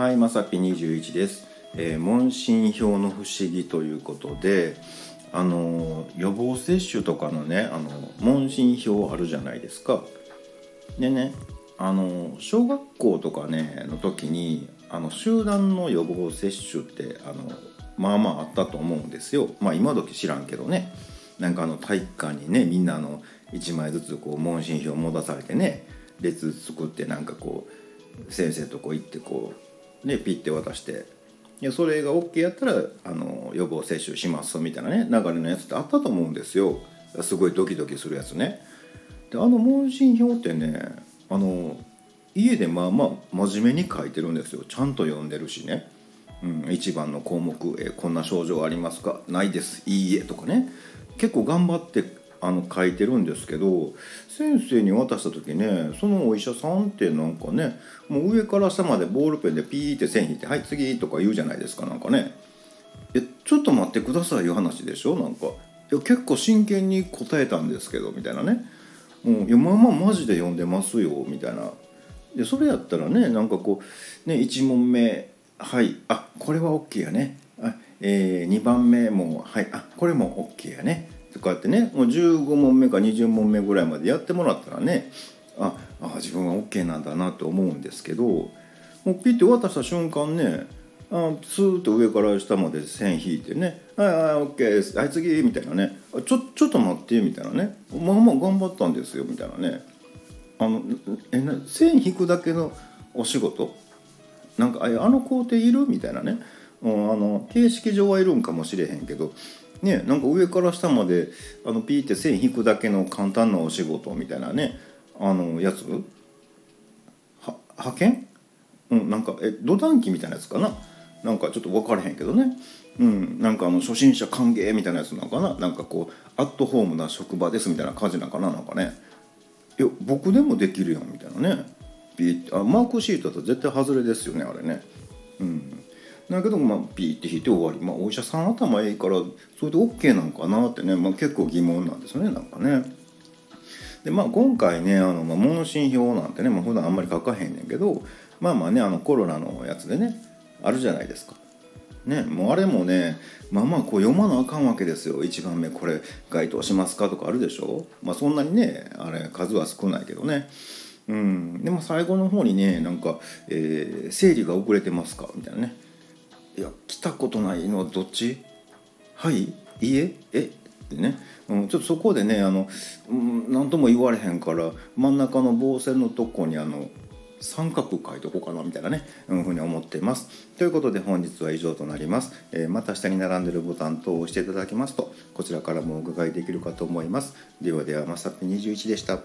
はい、まさぴ21です。えー問診票の不思議ということで、あの予防接種とかのね、あの問診票あるじゃないですか。でね、あの小学校とかねの時に、あの集団の予防接種ってあのまあまああったと思うんですよ。まあ今時知らんけどね。なんかあの体育館にねみんなの1枚ずつこう問診票持たされてね列作ってなんかこう先生とこ行ってこうねピッて渡してでそれが OK やったらあの予防接種しますみたいなね流れのやつってあったと思うんですよ。すごいドキドキするやつね。であの問診票ってねあの家でまあまあ真面目に書いてるんですよ。ちゃんと読んでるしね。うん、1番の項目、えこんな症状ありますか？ないです。いいえ」とかね。結構頑張ってあの書いてるんですけど先生に渡した時ねそのお医者さんってなんかねもう上から下までボールペンでピーって線引いて「はい次」とか言うじゃないですかなんかね「えちょっと待ってください」いう話でしょ？なんか。いや結構真剣に答えたんですけどみたいなね「う、いやまあまあマジで読んでますよ」みたいな。でそれやったらねなんかこうね1問目はいあこれは OK やね。あ、えー2番目もはいあこれも OK やね。とかってねもう15問目か20問目ぐらいまでやってもらったらねああ自分は OK なんだなと思うんですけどもうピッて渡した瞬間ねあスーッと上から下まで線引いてね「はいはい OK です。はい次」みたいなね「ちょちょっと待って」みたいなね「まあまあ頑張ったんですよ」みたいなね。あのえな線引くだけのお仕事？なんかああの工程いる？みたいなね、うん、あの形式上はいるんかもしれへんけどねなんか上から下まであのピーって線引くだけの簡単なお仕事みたいなねあのやつ？は派遣？うんなんかえ土暖機みたいなやつかな？なんかちょっと分からへんけどね。うんなんかあの初心者歓迎みたいなやつなのかな？なんかこうアットホームな職場ですみたいな感じなのかな？なんかね。いや僕でもできるやんみたいなね。ピーってあマークシートだと絶対外れですよねあれね。うん。だけどまあピーって引いて終わり。まあお医者さん頭いいからそれで OK なんかなってね、まあ、結構疑問なんですよねなんかね。でまあ今回ねあの、まあ、問診票なんてね、まあ、普段あんまり書かへんねんけどまあまあねあのコロナのやつでねあるじゃないですか。ね、もうあれもねまあまあこう読まなあかんわけですよ。1番目これ該当しますかとかあるでしょ。まあそんなにねあれ数は少ないけどね。うん。でも最後の方にねなんか、えー整理が遅れてますか?」みたいなね「いや来たことないのはどっち？はい？いいえ？えってね、うん、ちょっとそこでねあの、うん、何とも言われへんから真ん中の棒線のとこにあの三角書いとこうかなみたいなね、うん、ふうに思っています。ということで本日は以上となります。えーまた下に並んでるボタン等を押していただきますとこちらからもお伺いできるかと思います。ではではまさぴ21でした。